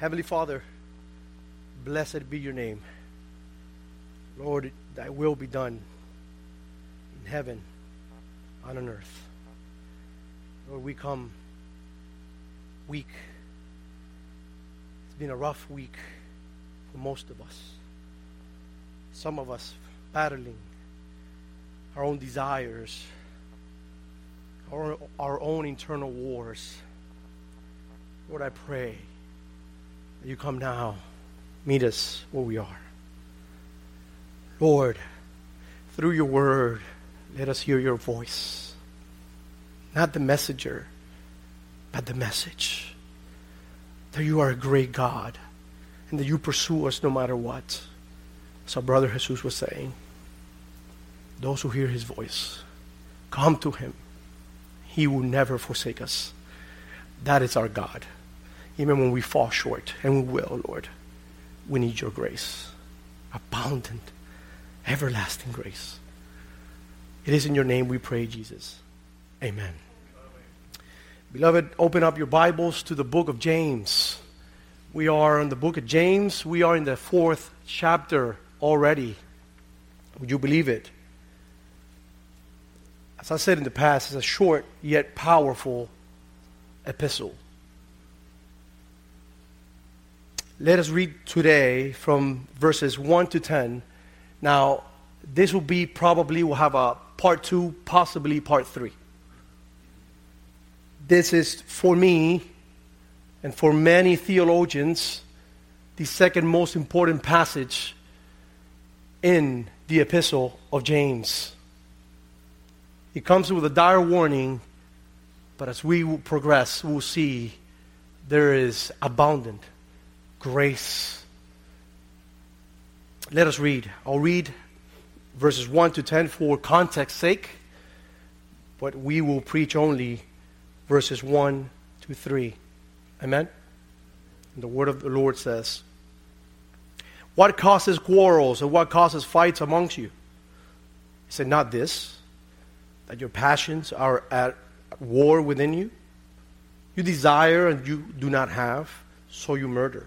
Heavenly Father, blessed be your name. Lord, thy will be done in heaven, on an earth. Lord, we come weak. It's been a rough week for most of us. Some of us battling our own desires, our, our own internal wars. Lord, I pray you come now, meet us where we are. Lord, through your word, let us hear your voice. Not the messenger, but the message. That you are a great God and that you pursue us no matter what. So, Brother Jesus was saying, those who hear his voice, come to him. He will never forsake us. That is our God. Even when we fall short, and we will, Lord, we need your grace. Abundant, everlasting grace. It is in your name we pray, Jesus. Amen. Beloved, open up your Bibles to the book of James. We are in the book of James. We are in the fourth chapter already. Would you believe it? As I said in the past, it's a short yet powerful epistle. Let us read today from verses 1 to 10. Now, this will be probably, we'll have a part 2, possibly part 3. This is, for me, and for many theologians, the second most important passage in the epistle of James. It comes with a dire warning, but as we progress, we'll see there is abundant grace. Let us read. I'll read verses 1 to 10 for context sake, but we will preach only verses 1 to 3. Amen? And the word of the Lord says, What causes quarrels and what causes fights amongst you? He said, Not this that your passions are at war within you? You desire and you do not have, so you murder.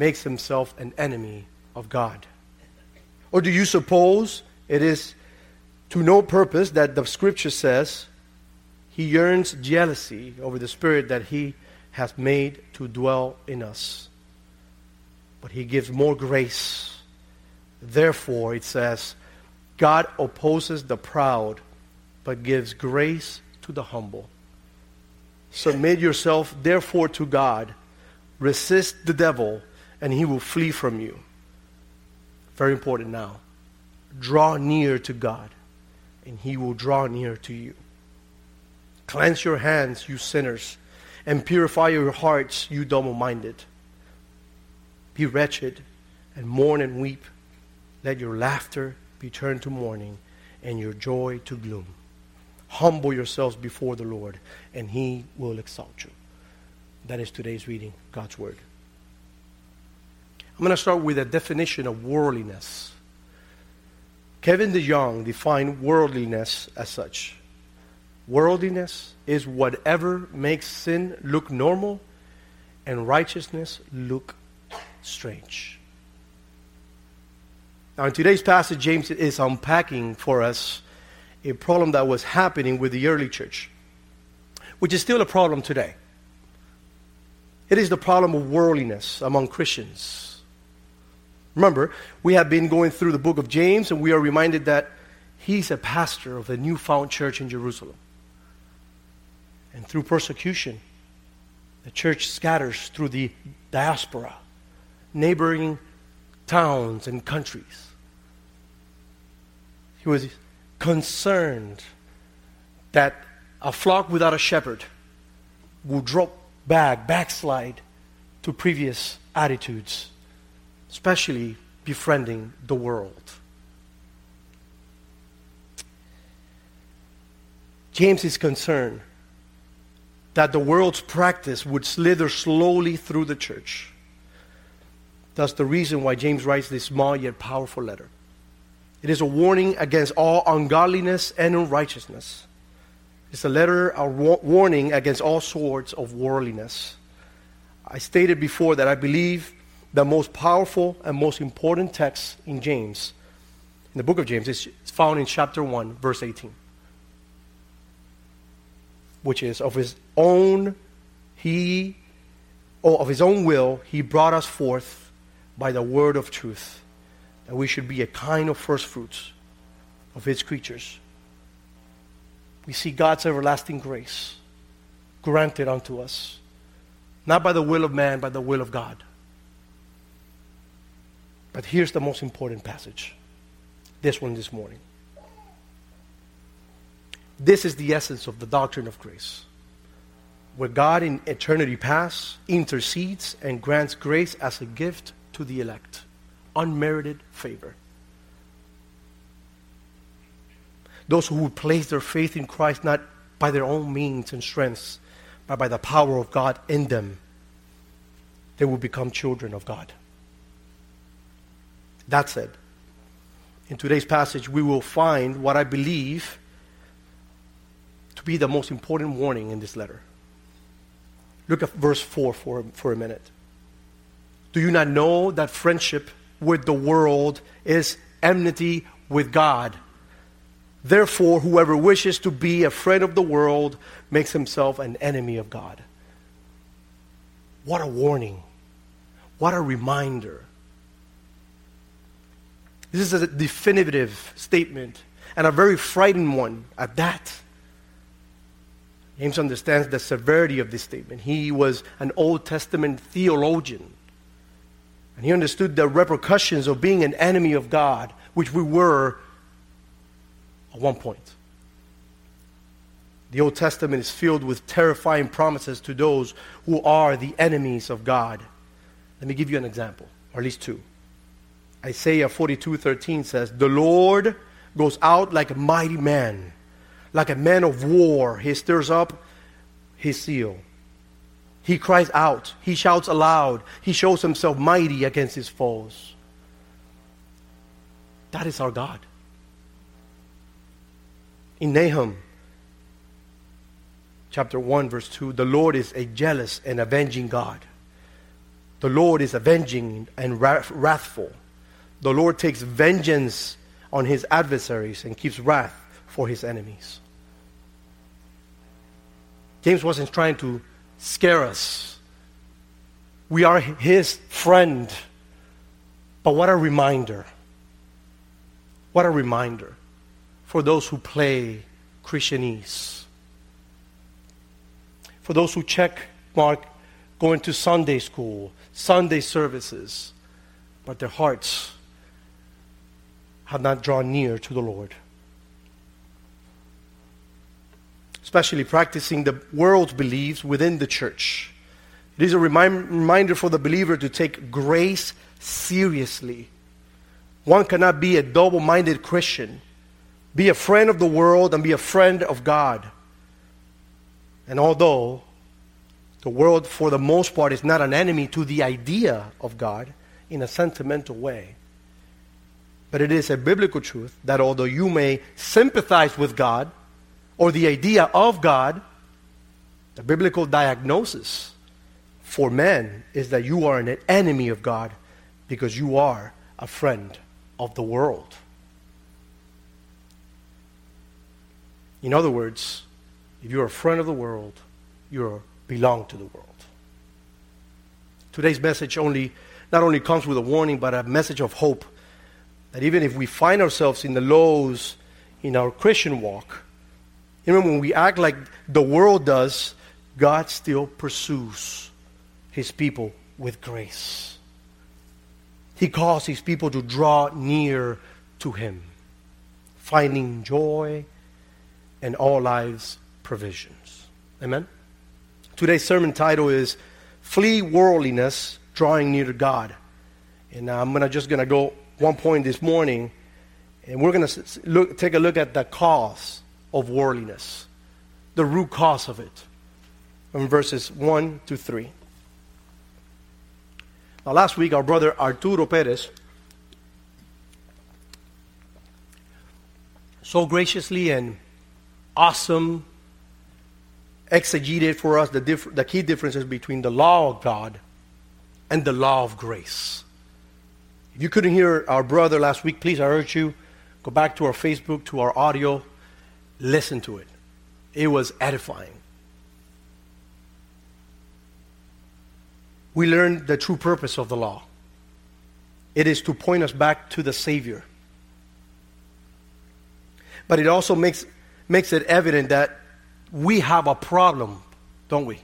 makes himself an enemy of God. Or do you suppose it is to no purpose that the scripture says he yearns jealousy over the spirit that he has made to dwell in us? But he gives more grace. Therefore, it says, God opposes the proud, but gives grace to the humble. Submit yourself, therefore, to God. Resist the devil, and he will flee from you. Very important now. Draw near to God, and he will draw near to you. Cleanse your hands, you sinners, and purify your hearts, you double minded. Be wretched, and mourn and weep. Let your laughter be turned to mourning and your joy to gloom. Humble yourselves before the Lord, and he will exalt you. That is today's reading, God's Word. I'm going to start with a definition of worldliness. Kevin DeYoung defined worldliness as such worldliness is whatever makes sin look normal and righteousness look strange. Now, in today's passage, James is unpacking for us a problem that was happening with the early church, which is still a problem today. It is the problem of worldliness among Christians. Remember, we have been going through the book of James, and we are reminded that he's a pastor of a newfound church in Jerusalem. And through persecution, the church scatters through the diaspora, neighboring towns and countries. He was concerned that a flock without a shepherd will drop back, backslide, to previous attitudes, especially befriending the world. James is concerned that the world's practice would slither slowly through the church. That's the reason why James writes this small yet powerful letter. It is a warning against all ungodliness and unrighteousness. It's a letter, a warning against all sorts of worldliness. I stated before that I believe the most powerful and most important text in James, in the book of James, is found in chapter 1, verse 18 which is of his own he or of his own will he brought us forth by the word of truth that we should be a kind of first fruits of his creatures. We see god's everlasting grace granted unto us not by the will of man by the will of god but here's the most important passage this one this morning this is the essence of the doctrine of grace, where God in eternity past intercedes and grants grace as a gift to the elect, unmerited favor. Those who place their faith in Christ not by their own means and strengths, but by the power of God in them, they will become children of God. That said, in today's passage, we will find what I believe to be the most important warning in this letter. Look at verse 4 for, for a minute. Do you not know that friendship with the world is enmity with God? Therefore, whoever wishes to be a friend of the world makes himself an enemy of God. What a warning. What a reminder. This is a definitive statement and a very frightened one at that. James understands the severity of this statement. He was an Old Testament theologian. And he understood the repercussions of being an enemy of God, which we were at one point. The Old Testament is filled with terrifying promises to those who are the enemies of God. Let me give you an example, or at least two. Isaiah 42:13 says, "The Lord goes out like a mighty man like a man of war, he stirs up his seal. He cries out, he shouts aloud, he shows himself mighty against his foes. That is our God. In Nahum chapter 1, verse 2, the Lord is a jealous and avenging God. The Lord is avenging and wrathful. The Lord takes vengeance on his adversaries and keeps wrath for his enemies. James wasn't trying to scare us. We are his friend. But what a reminder. What a reminder for those who play Christianese. For those who check mark going to Sunday school, Sunday services, but their hearts have not drawn near to the Lord. especially practicing the world's beliefs within the church. It is a remind, reminder for the believer to take grace seriously. One cannot be a double minded Christian, be a friend of the world, and be a friend of God. And although the world, for the most part, is not an enemy to the idea of God in a sentimental way, but it is a biblical truth that although you may sympathize with God, or the idea of God, the biblical diagnosis for men is that you are an enemy of God because you are a friend of the world. In other words, if you're a friend of the world, you belong to the world. Today's message only not only comes with a warning, but a message of hope that even if we find ourselves in the lows in our Christian walk, even when we act like the world does, God still pursues his people with grace. He calls his people to draw near to him, finding joy and all life's provisions. Amen? Today's sermon title is flee worldliness, drawing near to God. And I'm gonna just gonna go one point this morning, and we're gonna look, take a look at the cause of worldliness, the root cause of it, from verses one to three. Now, last week, our brother Arturo Perez so graciously and awesome exegeted for us the, diff- the key differences between the law of God and the law of grace. You couldn't hear our brother last week, please, I urge you, go back to our Facebook, to our audio, listen to it. It was edifying. We learned the true purpose of the law. It is to point us back to the Savior. But it also makes, makes it evident that we have a problem, don't we?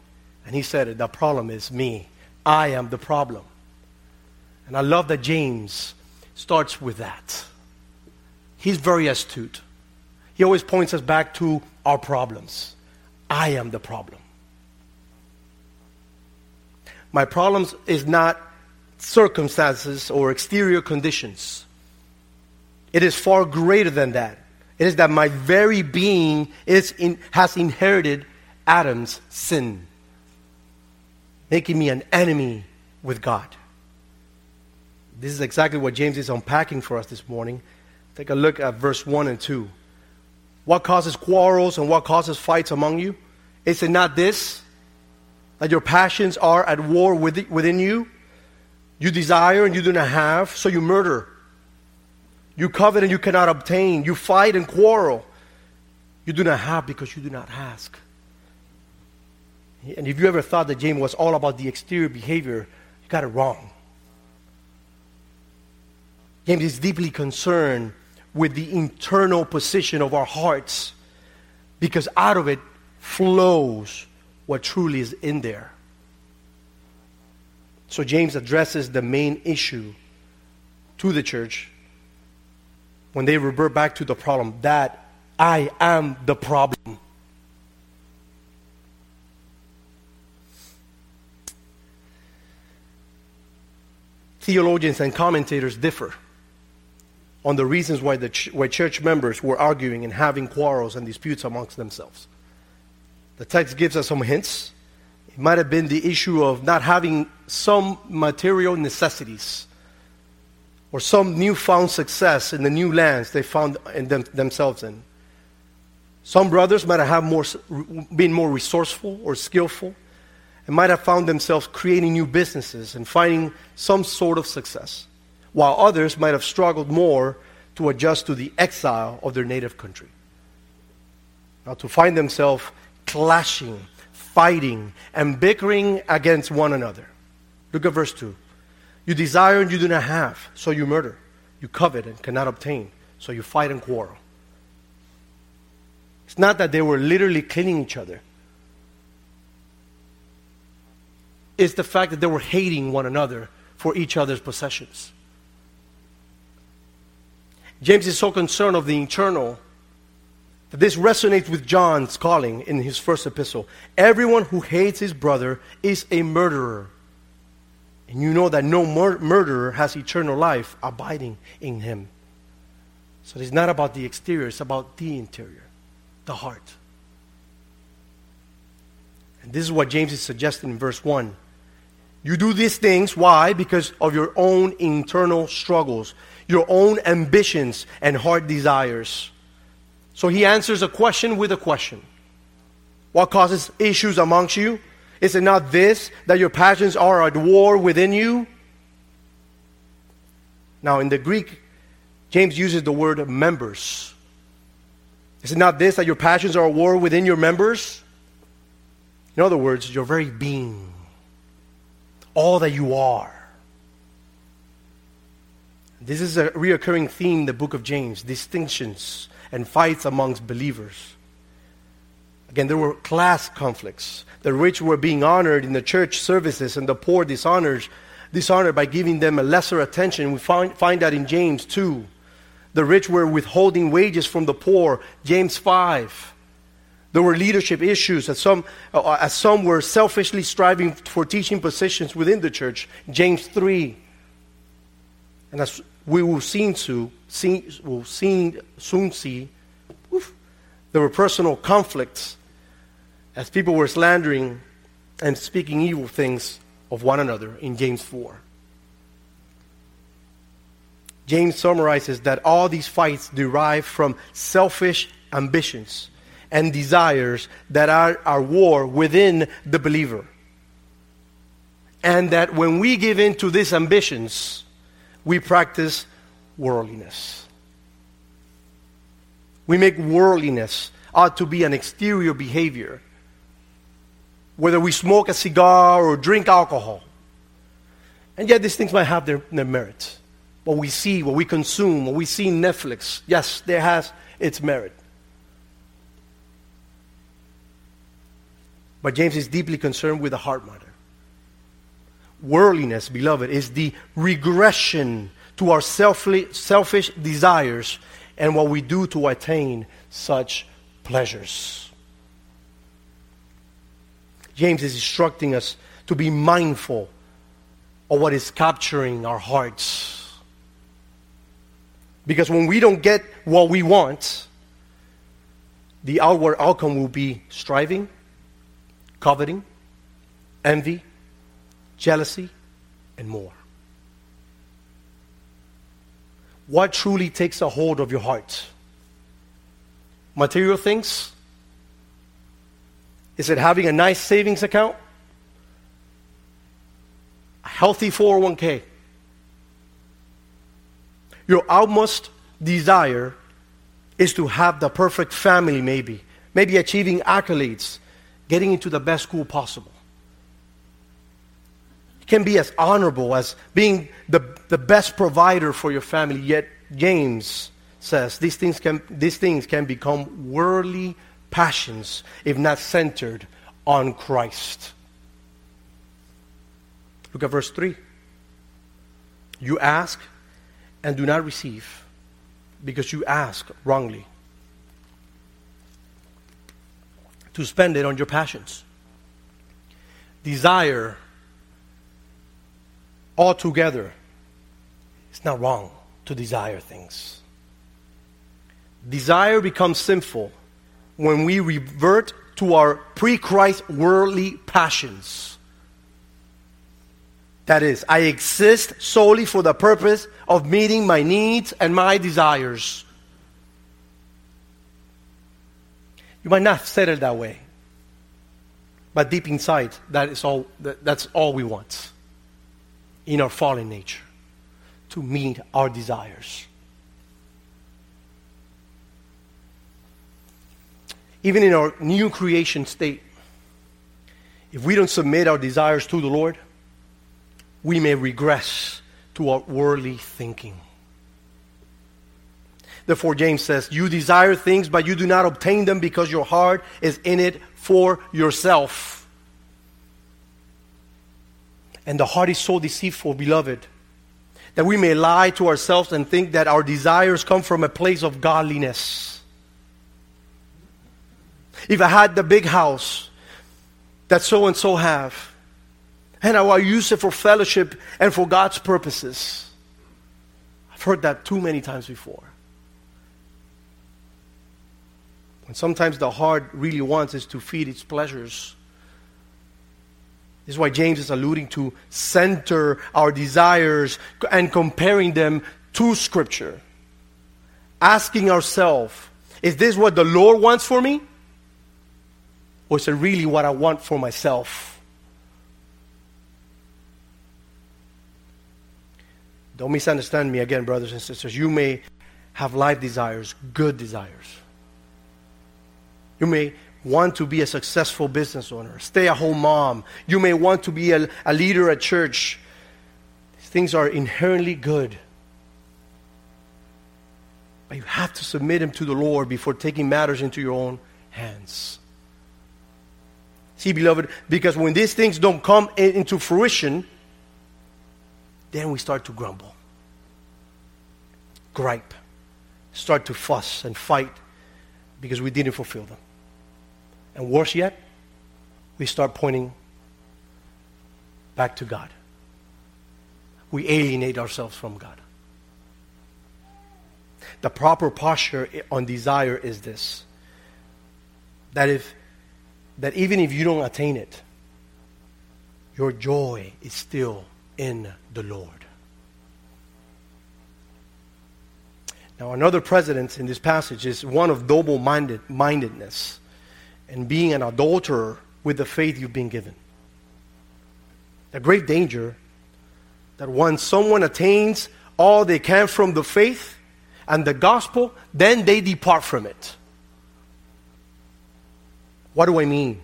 And he said the problem is me. I am the problem. And I love that James starts with that. He's very astute. He always points us back to our problems. I am the problem. My problems is not circumstances or exterior conditions. It is far greater than that. It is that my very being is in, has inherited Adam's sin, making me an enemy with God. This is exactly what James is unpacking for us this morning. Take a look at verse 1 and 2. What causes quarrels and what causes fights among you? Is it not this? That your passions are at war within you? You desire and you do not have, so you murder. You covet and you cannot obtain. You fight and quarrel. You do not have because you do not ask. And if you ever thought that James was all about the exterior behavior, you got it wrong. James is deeply concerned with the internal position of our hearts because out of it flows what truly is in there. So James addresses the main issue to the church when they revert back to the problem that I am the problem. Theologians and commentators differ on the reasons why, the ch- why church members were arguing and having quarrels and disputes amongst themselves. The text gives us some hints. It might have been the issue of not having some material necessities or some newfound success in the new lands they found in them, themselves in. Some brothers might have more, been more resourceful or skillful and might have found themselves creating new businesses and finding some sort of success, while others might have struggled more to adjust to the exile of their native country. Now, to find themselves clashing, fighting, and bickering against one another. Look at verse 2. You desire and you do not have, so you murder. You covet and cannot obtain, so you fight and quarrel. It's not that they were literally killing each other. It's the fact that they were hating one another for each other's possessions. James is so concerned of the internal that this resonates with John's calling in his first epistle. Everyone who hates his brother is a murderer. And you know that no mur- murderer has eternal life abiding in him. So it's not about the exterior, it's about the interior, the heart. And this is what James is suggesting in verse 1. You do these things, why? Because of your own internal struggles, your own ambitions and heart desires. So he answers a question with a question. What causes issues amongst you? Is it not this, that your passions are at war within you? Now, in the Greek, James uses the word members. Is it not this, that your passions are at war within your members? In other words, your very being, all that you are. This is a reoccurring theme in the book of James distinctions and fights amongst believers. Again, there were class conflicts. The rich were being honored in the church services, and the poor dishonored, dishonored by giving them a lesser attention. We find, find that in James 2. The rich were withholding wages from the poor, James 5. There were leadership issues, as some, uh, as some were selfishly striving for teaching positions within the church. James 3. And as we will soon, to, see, will soon, see, oof, there were personal conflicts as people were slandering and speaking evil things of one another in James 4. James summarizes that all these fights derive from selfish ambitions and desires that are our war within the believer. And that when we give in to these ambitions, we practice worldliness. We make worldliness ought to be an exterior behavior. Whether we smoke a cigar or drink alcohol. And yet, these things might have their, their merits. What we see, what we consume, what we see Netflix, yes, there has its merit. But James is deeply concerned with the heart matter. Worldliness, beloved, is the regression to our selfish desires and what we do to attain such pleasures. James is instructing us to be mindful of what is capturing our hearts. Because when we don't get what we want, the outward outcome will be striving, coveting, envy, jealousy, and more. What truly takes a hold of your heart? Material things? Is it having a nice savings account? A healthy 401k? Your utmost desire is to have the perfect family, maybe. Maybe achieving accolades, getting into the best school possible. Can be as honorable as being the, the best provider for your family, yet James says these things can, these things can become worldly passions if not centered on Christ. Look at verse 3. You ask and do not receive because you ask wrongly to spend it on your passions. Desire altogether it's not wrong to desire things. Desire becomes sinful when we revert to our pre Christ worldly passions. That is, I exist solely for the purpose of meeting my needs and my desires. You might not said it that way, but deep inside, that is all, that's all we want in our fallen nature to meet our desires. Even in our new creation state, if we don't submit our desires to the Lord, we may regress to our worldly thinking. Therefore, James says, You desire things, but you do not obtain them because your heart is in it for yourself. And the heart is so deceitful, beloved, that we may lie to ourselves and think that our desires come from a place of godliness. If I had the big house that so and so have, and I will use it for fellowship and for God's purposes. I've heard that too many times before. And sometimes the heart really wants is to feed its pleasures. This is why James is alluding to center our desires and comparing them to Scripture. Asking ourselves, is this what the Lord wants for me? Or is it really what I want for myself? Don't misunderstand me again, brothers and sisters. You may have life desires, good desires. You may want to be a successful business owner, stay at home mom. You may want to be a, a leader at church. These things are inherently good. But you have to submit them to the Lord before taking matters into your own hands. See, beloved, because when these things don't come into fruition, then we start to grumble, gripe, start to fuss and fight because we didn't fulfill them. And worse yet, we start pointing back to God. We alienate ourselves from God. The proper posture on desire is this that if that even if you don't attain it, your joy is still in the Lord. Now, another precedent in this passage is one of double mindedness and being an adulterer with the faith you've been given. A great danger that once someone attains all they can from the faith and the gospel, then they depart from it. What do I mean?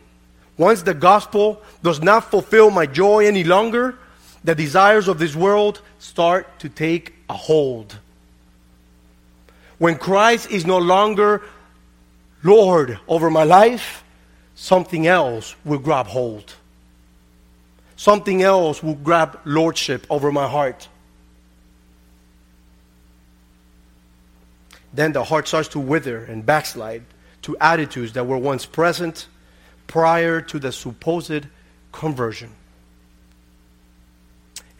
Once the gospel does not fulfill my joy any longer, the desires of this world start to take a hold. When Christ is no longer Lord over my life, something else will grab hold. Something else will grab lordship over my heart. Then the heart starts to wither and backslide to attitudes that were once present prior to the supposed conversion.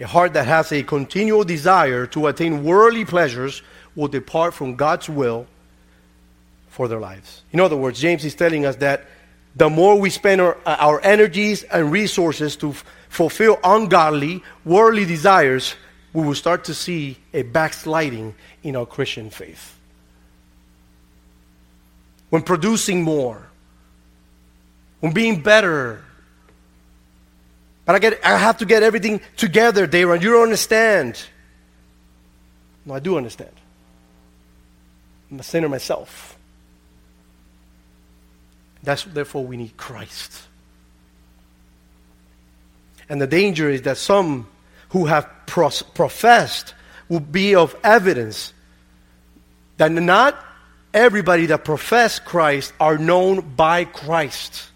A heart that has a continual desire to attain worldly pleasures will depart from God's will for their lives. In other words, James is telling us that the more we spend our, uh, our energies and resources to f- fulfill ungodly, worldly desires, we will start to see a backsliding in our Christian faith. When producing more, when being better, but I, get, I have to get everything together, Darren. You don't understand. No, I do understand. I'm a sinner myself. That's therefore we need Christ. And the danger is that some who have pros- professed will be of evidence that not everybody that profess Christ are known by Christ.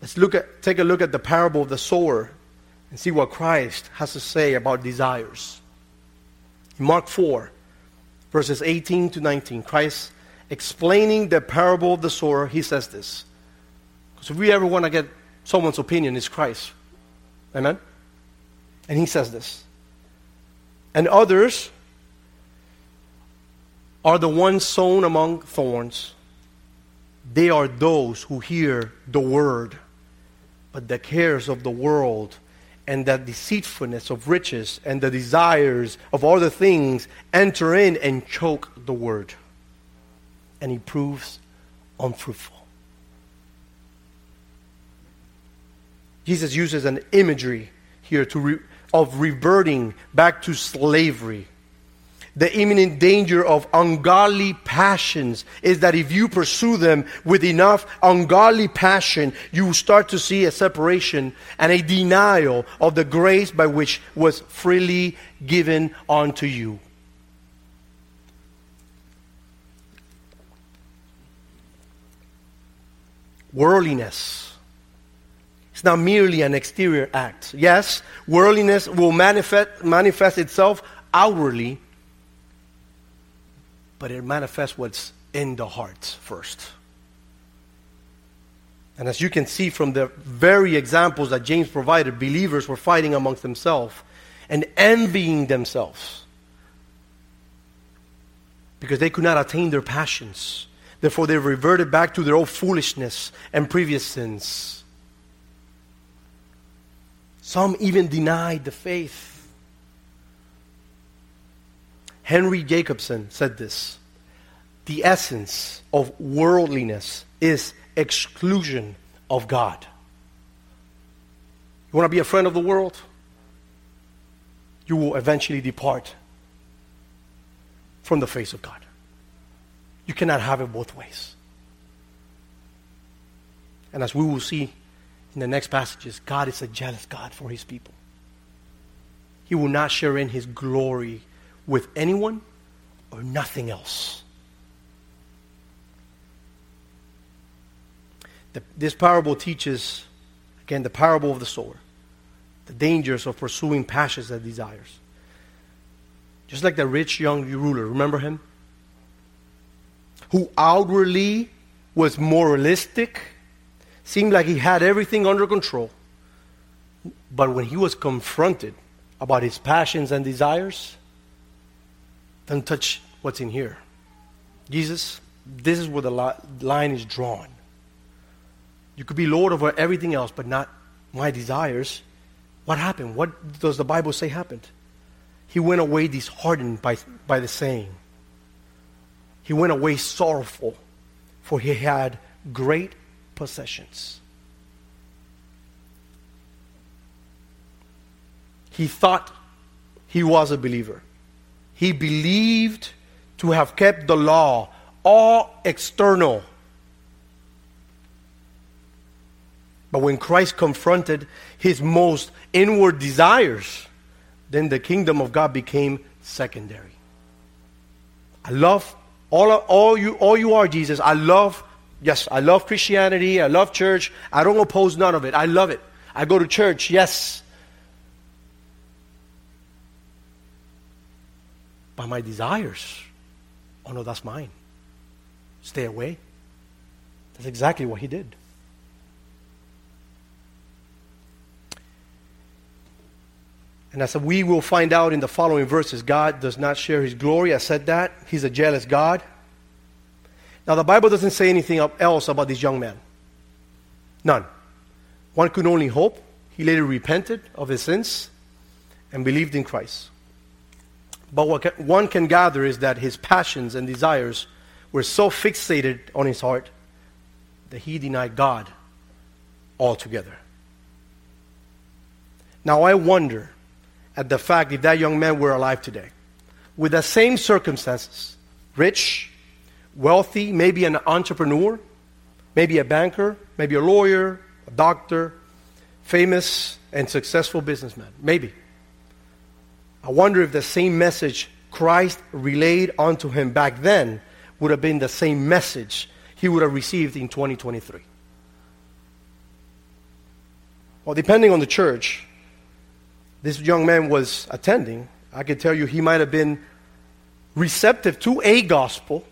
Let's look at, take a look at the parable of the sower and see what Christ has to say about desires. In Mark 4, verses 18 to 19, Christ explaining the parable of the sower, he says this. Because if we ever want to get someone's opinion, it's Christ. Amen? And he says this. And others are the ones sown among thorns. They are those who hear the word, but the cares of the world and the deceitfulness of riches and the desires of other things enter in and choke the word and he proves unfruitful. Jesus uses an imagery here to re- of reverting back to slavery. The imminent danger of ungodly passions is that if you pursue them with enough ungodly passion, you start to see a separation and a denial of the grace by which was freely given unto you. Worldliness. It's not merely an exterior act. Yes, worldliness will manifest, manifest itself outwardly, but it manifests what's in the heart first. And as you can see from the very examples that James provided, believers were fighting amongst themselves and envying themselves because they could not attain their passions. Therefore, they reverted back to their old foolishness and previous sins. Some even denied the faith. Henry Jacobson said this The essence of worldliness is exclusion of God. You want to be a friend of the world? You will eventually depart from the face of God. You cannot have it both ways. And as we will see in the next passages, God is a jealous God for his people. He will not share in his glory with anyone or nothing else. The, this parable teaches, again, the parable of the sower, the dangers of pursuing passions and desires. Just like the rich young ruler, remember him? Who outwardly was moralistic, seemed like he had everything under control. But when he was confronted about his passions and desires, don't touch what's in here. Jesus, this is where the line is drawn. You could be Lord over everything else, but not my desires. What happened? What does the Bible say happened? He went away disheartened by, by the saying. He went away sorrowful, for he had great possessions. He thought he was a believer. He believed to have kept the law, all external. But when Christ confronted his most inward desires, then the kingdom of God became secondary. I love all, all, you, all you are, Jesus. I love, yes, I love Christianity. I love church. I don't oppose none of it. I love it. I go to church, yes. But my desires, oh no, that's mine. Stay away. That's exactly what he did. And as we will find out in the following verses, God does not share his glory. I said that. He's a jealous God. Now, the Bible doesn't say anything else about this young man. None. One could only hope he later repented of his sins and believed in Christ. But what one can gather is that his passions and desires were so fixated on his heart that he denied God altogether. Now, I wonder at the fact if that young man were alive today, with the same circumstances, rich, wealthy, maybe an entrepreneur, maybe a banker, maybe a lawyer, a doctor, famous and successful businessman, maybe. I wonder if the same message Christ relayed unto him back then would have been the same message he would have received in 2023. Well, depending on the church, this young man was attending, I can tell you he might have been receptive to a gospel,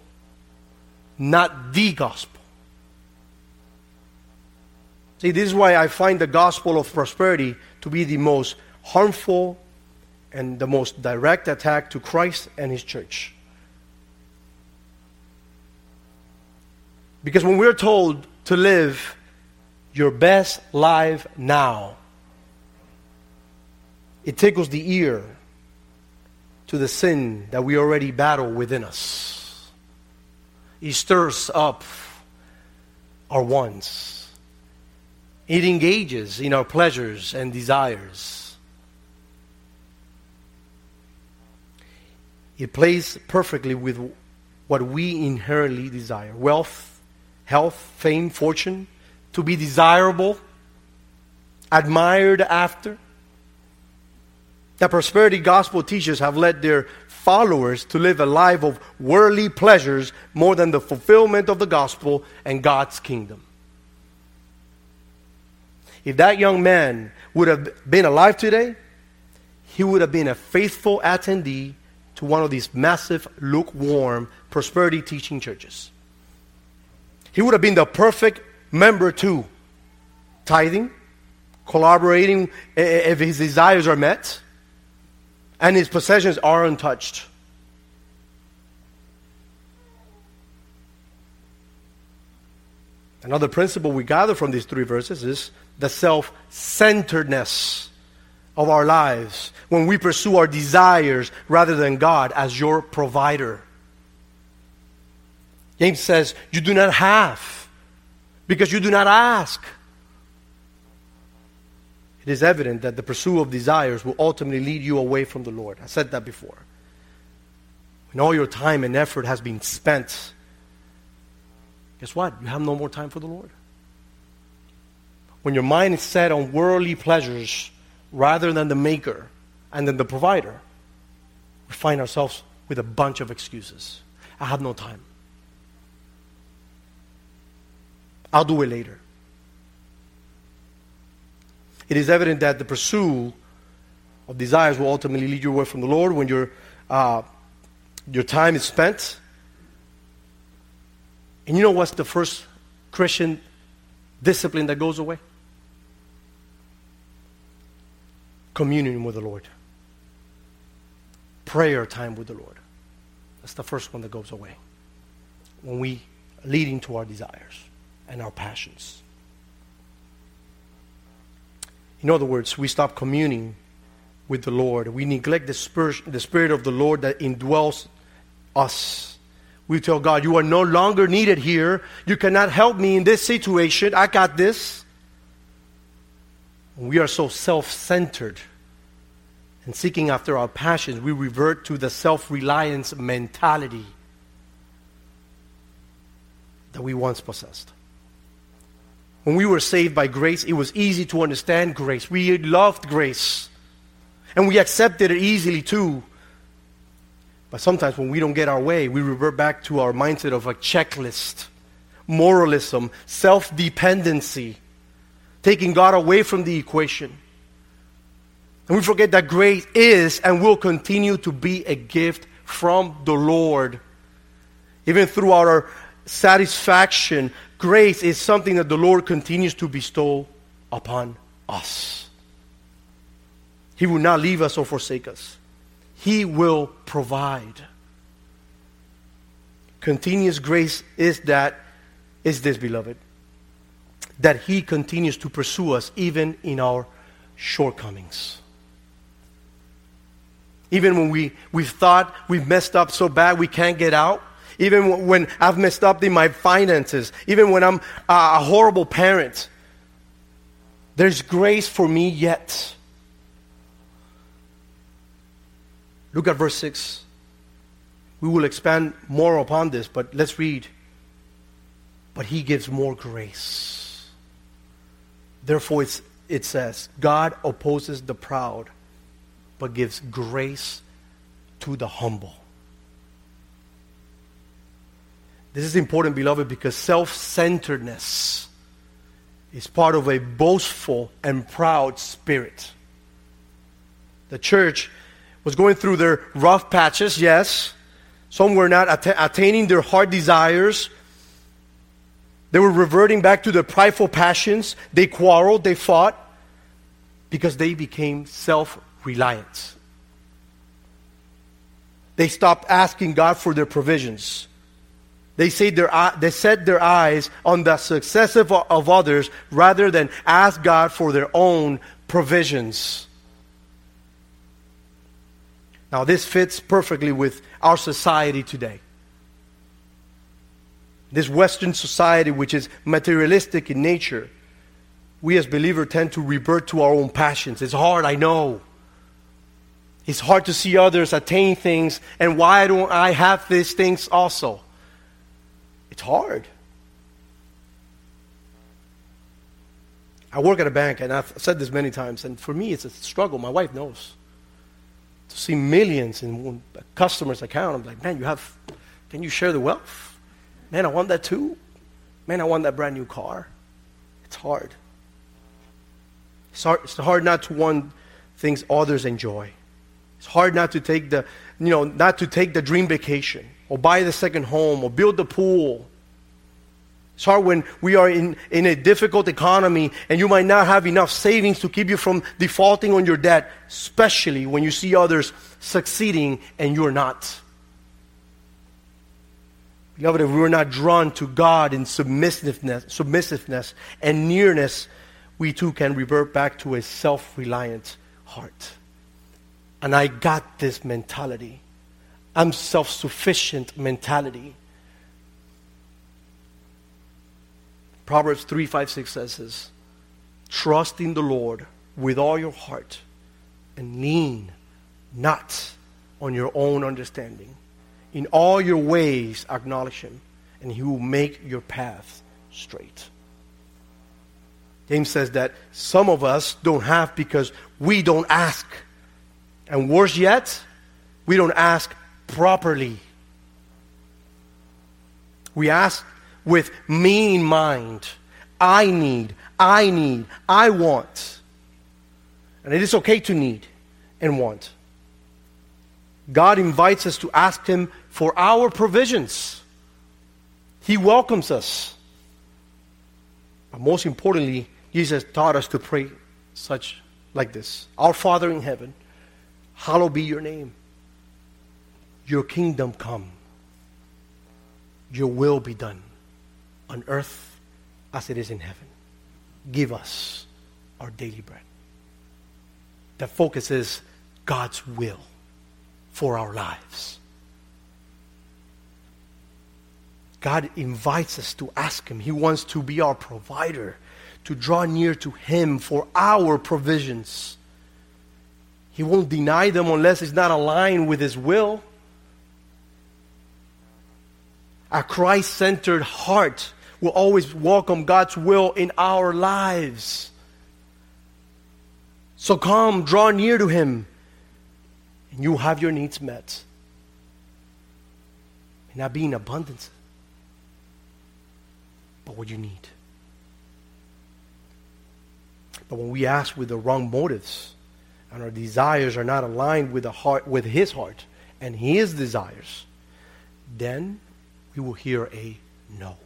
not the gospel. See, this is why I find the gospel of prosperity to be the most harmful and the most direct attack to Christ and his church. Because when we're told to live your best life now, it tickles the ear to the sin that we already battle within us. It stirs up our wants. It engages in our pleasures and desires. It plays perfectly with what we inherently desire wealth, health, fame, fortune, to be desirable, admired after. The prosperity gospel teachers have led their followers to live a life of worldly pleasures more than the fulfillment of the gospel and God's kingdom. If that young man would have been alive today, he would have been a faithful attendee to one of these massive, lukewarm prosperity teaching churches. He would have been the perfect member too. Tithing, collaborating if his desires are met and his possessions are untouched. Another principle we gather from these three verses is the self centeredness of our lives when we pursue our desires rather than God as your provider. James says, You do not have because you do not ask it is evident that the pursuit of desires will ultimately lead you away from the Lord. I said that before. When all your time and effort has been spent, guess what? You have no more time for the Lord. When your mind is set on worldly pleasures rather than the maker and then the provider, we find ourselves with a bunch of excuses. I have no time. I'll do it later it is evident that the pursuit of desires will ultimately lead you away from the Lord when your, uh, your time is spent And you know what's the first Christian discipline that goes away? Communion with the Lord. Prayer time with the Lord. That's the first one that goes away. When we leading to our desires and our passions. In other words, we stop communing with the Lord. We neglect the spirit, the spirit of the Lord that indwells us. We tell God, You are no longer needed here. You cannot help me in this situation. I got this. We are so self centered and seeking after our passions, we revert to the self reliance mentality that we once possessed. When we were saved by grace, it was easy to understand grace. We loved grace. And we accepted it easily too. But sometimes when we don't get our way, we revert back to our mindset of a checklist, moralism, self dependency, taking God away from the equation. And we forget that grace is and will continue to be a gift from the Lord. Even throughout our satisfaction, grace is something that the Lord continues to bestow upon us. He will not leave us or forsake us. He will provide. Continuous grace is that is this beloved that he continues to pursue us even in our shortcomings. Even when we, we've thought we've messed up so bad we can't get out, even when I've messed up in my finances, even when I'm a horrible parent, there's grace for me yet. Look at verse 6. We will expand more upon this, but let's read. But he gives more grace. Therefore, it says, God opposes the proud, but gives grace to the humble. This is important, beloved, because self centeredness is part of a boastful and proud spirit. The church was going through their rough patches, yes. Some were not att- attaining their heart desires. They were reverting back to their prideful passions. They quarreled, they fought, because they became self reliant. They stopped asking God for their provisions. They, their, they set their eyes on the success of, of others rather than ask God for their own provisions. Now, this fits perfectly with our society today. This Western society, which is materialistic in nature, we as believers tend to revert to our own passions. It's hard, I know. It's hard to see others attain things, and why don't I have these things also? It's hard. I work at a bank, and I've said this many times, and for me, it's a struggle. My wife knows to see millions in a customer's account. I'm like, man, you have, can you share the wealth? Man, I want that too. Man, I want that brand new car. It's hard. It's hard, it's hard not to want things others enjoy. It's hard not to take the, you know, not to take the dream vacation or buy the second home or build the pool it's hard when we are in, in a difficult economy and you might not have enough savings to keep you from defaulting on your debt, especially when you see others succeeding and you're not. Beloved, if we're not drawn to God in submissiveness, submissiveness and nearness, we too can revert back to a self reliant heart. And I got this mentality. I'm self sufficient mentality. Proverbs 3 5 6 says this Trust in the Lord with all your heart and lean not on your own understanding. In all your ways, acknowledge Him, and He will make your path straight. James says that some of us don't have because we don't ask. And worse yet, we don't ask properly. We ask with me in mind. I need, I need, I want. And it is okay to need and want. God invites us to ask Him for our provisions. He welcomes us. But most importantly, Jesus taught us to pray such like this Our Father in heaven, hallowed be your name. Your kingdom come. Your will be done on earth as it is in heaven. Give us our daily bread. The focus is God's will for our lives. God invites us to ask Him. He wants to be our provider, to draw near to Him for our provisions. He won't deny them unless it's not aligned with His will. A Christ centered heart will always welcome God's will in our lives. So come, draw near to Him, and you will have your needs met. May not be in abundance, but what you need. But when we ask with the wrong motives, and our desires are not aligned with the heart with his heart and his desires, then we will hear a no.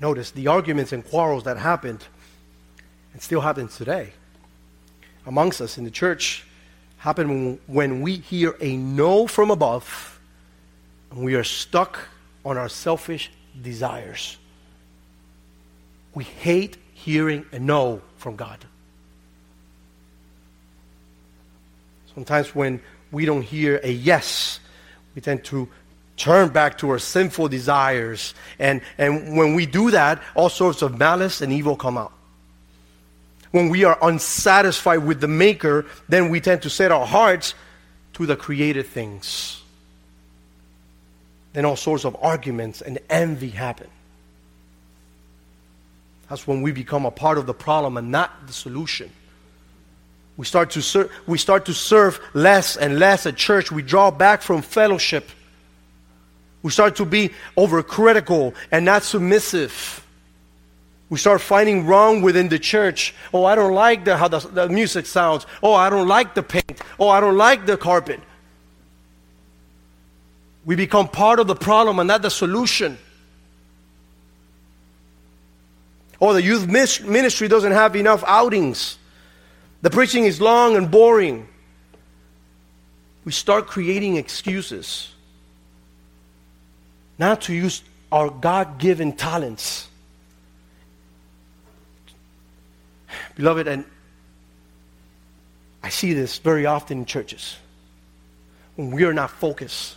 Notice the arguments and quarrels that happened and still happens today amongst us in the church happen when we hear a no from above and we are stuck on our selfish desires. We hate hearing a no from God. Sometimes when we don't hear a yes, we tend to turn back to our sinful desires. And, and when we do that, all sorts of malice and evil come out. When we are unsatisfied with the Maker, then we tend to set our hearts to the created things then all sorts of arguments and envy happen. That's when we become a part of the problem and not the solution. We start to ser- we start to serve less and less at church. We draw back from fellowship. We start to be overcritical and not submissive. We start finding wrong within the church. Oh, I don't like the, how the, the music sounds. Oh, I don't like the paint. Oh, I don't like the carpet. We become part of the problem and not the solution. Or the youth ministry doesn't have enough outings. The preaching is long and boring. We start creating excuses not to use our God given talents. Beloved, and I see this very often in churches when we are not focused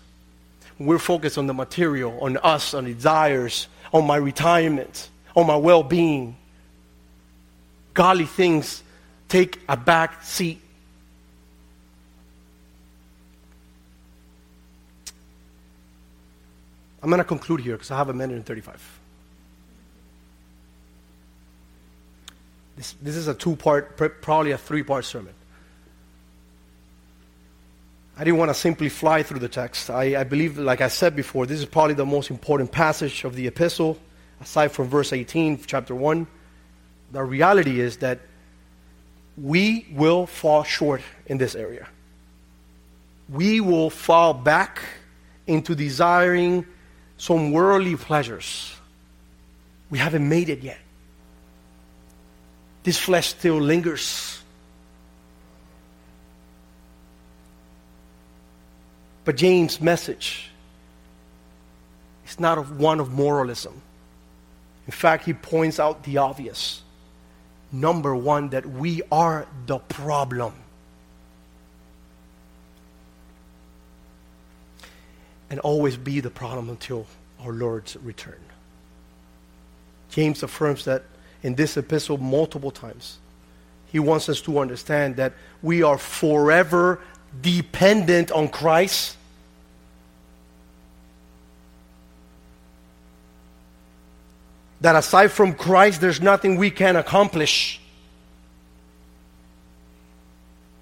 When we're focused on the material, on us, on desires, on my retirement, on my well being. Godly things take a back seat. I'm going to conclude here because I have a minute and 35. This, this is a two part, probably a three part sermon. I didn't want to simply fly through the text. I, I, believe, like I said before, this is probably the most important passage of the epistle, aside from verse 18, chapter 1. The reality is that we will fall short in this area. We will fall back into desiring some worldly pleasures. We haven't made it yet. This flesh still lingers. But James' message is not of one of moralism. In fact, he points out the obvious. Number one, that we are the problem. And always be the problem until our Lord's return. James affirms that in this epistle multiple times. He wants us to understand that we are forever dependent on Christ. That aside from Christ, there's nothing we can accomplish.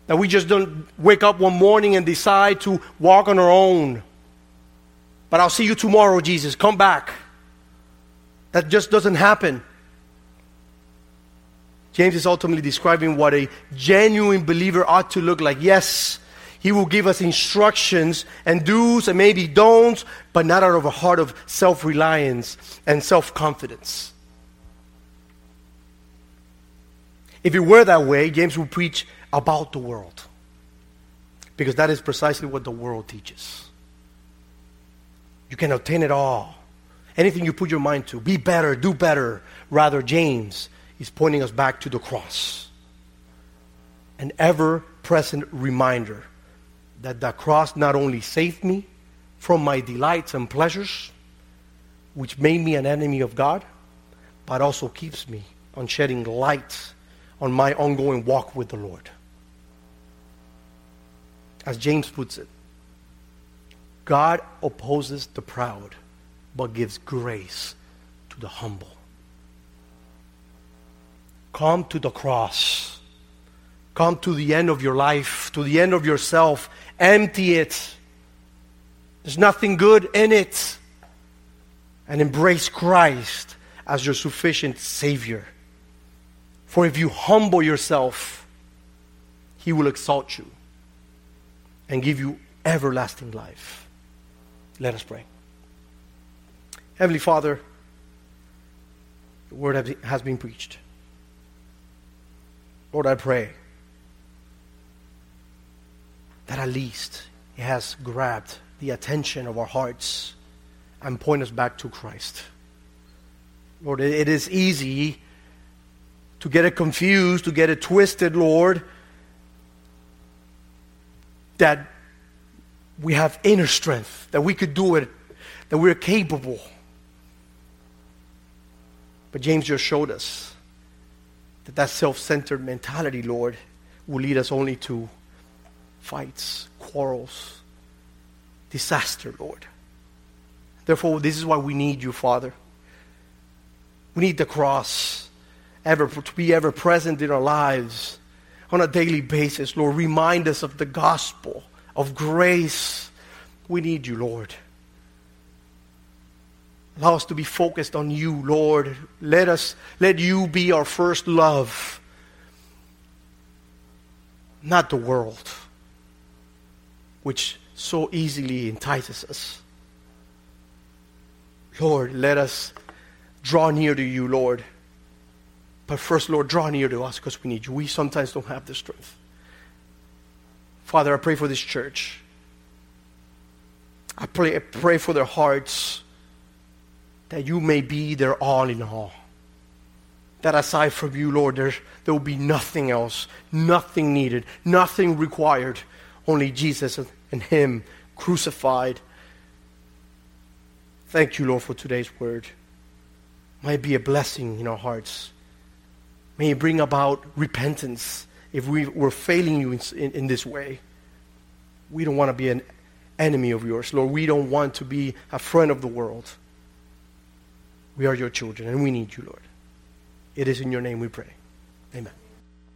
That we just don't wake up one morning and decide to walk on our own. But I'll see you tomorrow, Jesus. Come back. That just doesn't happen. James is ultimately describing what a genuine believer ought to look like. Yes, He will give us instructions and do's and maybe don'ts, but not out of a heart of self reliance and self confidence. If it were that way, James would preach about the world. Because that is precisely what the world teaches. You can obtain it all. Anything you put your mind to, be better, do better. Rather, James is pointing us back to the cross. An ever present reminder that the cross not only saved me from my delights and pleasures, which made me an enemy of God, but also keeps me on shedding light on my ongoing walk with the Lord. As James puts it, God opposes the proud, but gives grace to the humble. Come to the cross. Come to the end of your life, to the end of yourself, empty it. There's nothing good in it. And embrace Christ as your sufficient Savior. For if you humble yourself, He will exalt you and give you everlasting life. Let us pray. Heavenly Father, the word has been preached. Lord, I pray that at least it has grabbed the attention of our hearts and point us back to Christ. Lord, it is easy to get it confused, to get it twisted, Lord, that we have inner strength, that we could do it, that we're capable. But James just showed us that that self centered mentality, Lord, will lead us only to fights, quarrels, disaster, Lord. Therefore, this is why we need you, Father. We need the cross ever to be ever present in our lives on a daily basis. Lord, remind us of the gospel of grace. We need you, Lord. Allow us to be focused on you, Lord. Let us let you be our first love. Not the world which so easily entices us. Lord, let us draw near to you, Lord. But first, Lord, draw near to us because we need you. We sometimes don't have the strength. Father, I pray for this church. I pray, I pray for their hearts that you may be their all in all. That aside from you, Lord, there, there will be nothing else, nothing needed, nothing required only Jesus and Him crucified. Thank you, Lord, for today's word. May it be a blessing in our hearts. May it bring about repentance if we were failing you in, in, in this way. We don't want to be an enemy of yours, Lord. We don't want to be a friend of the world. We are your children, and we need you, Lord. It is in your name we pray. Amen.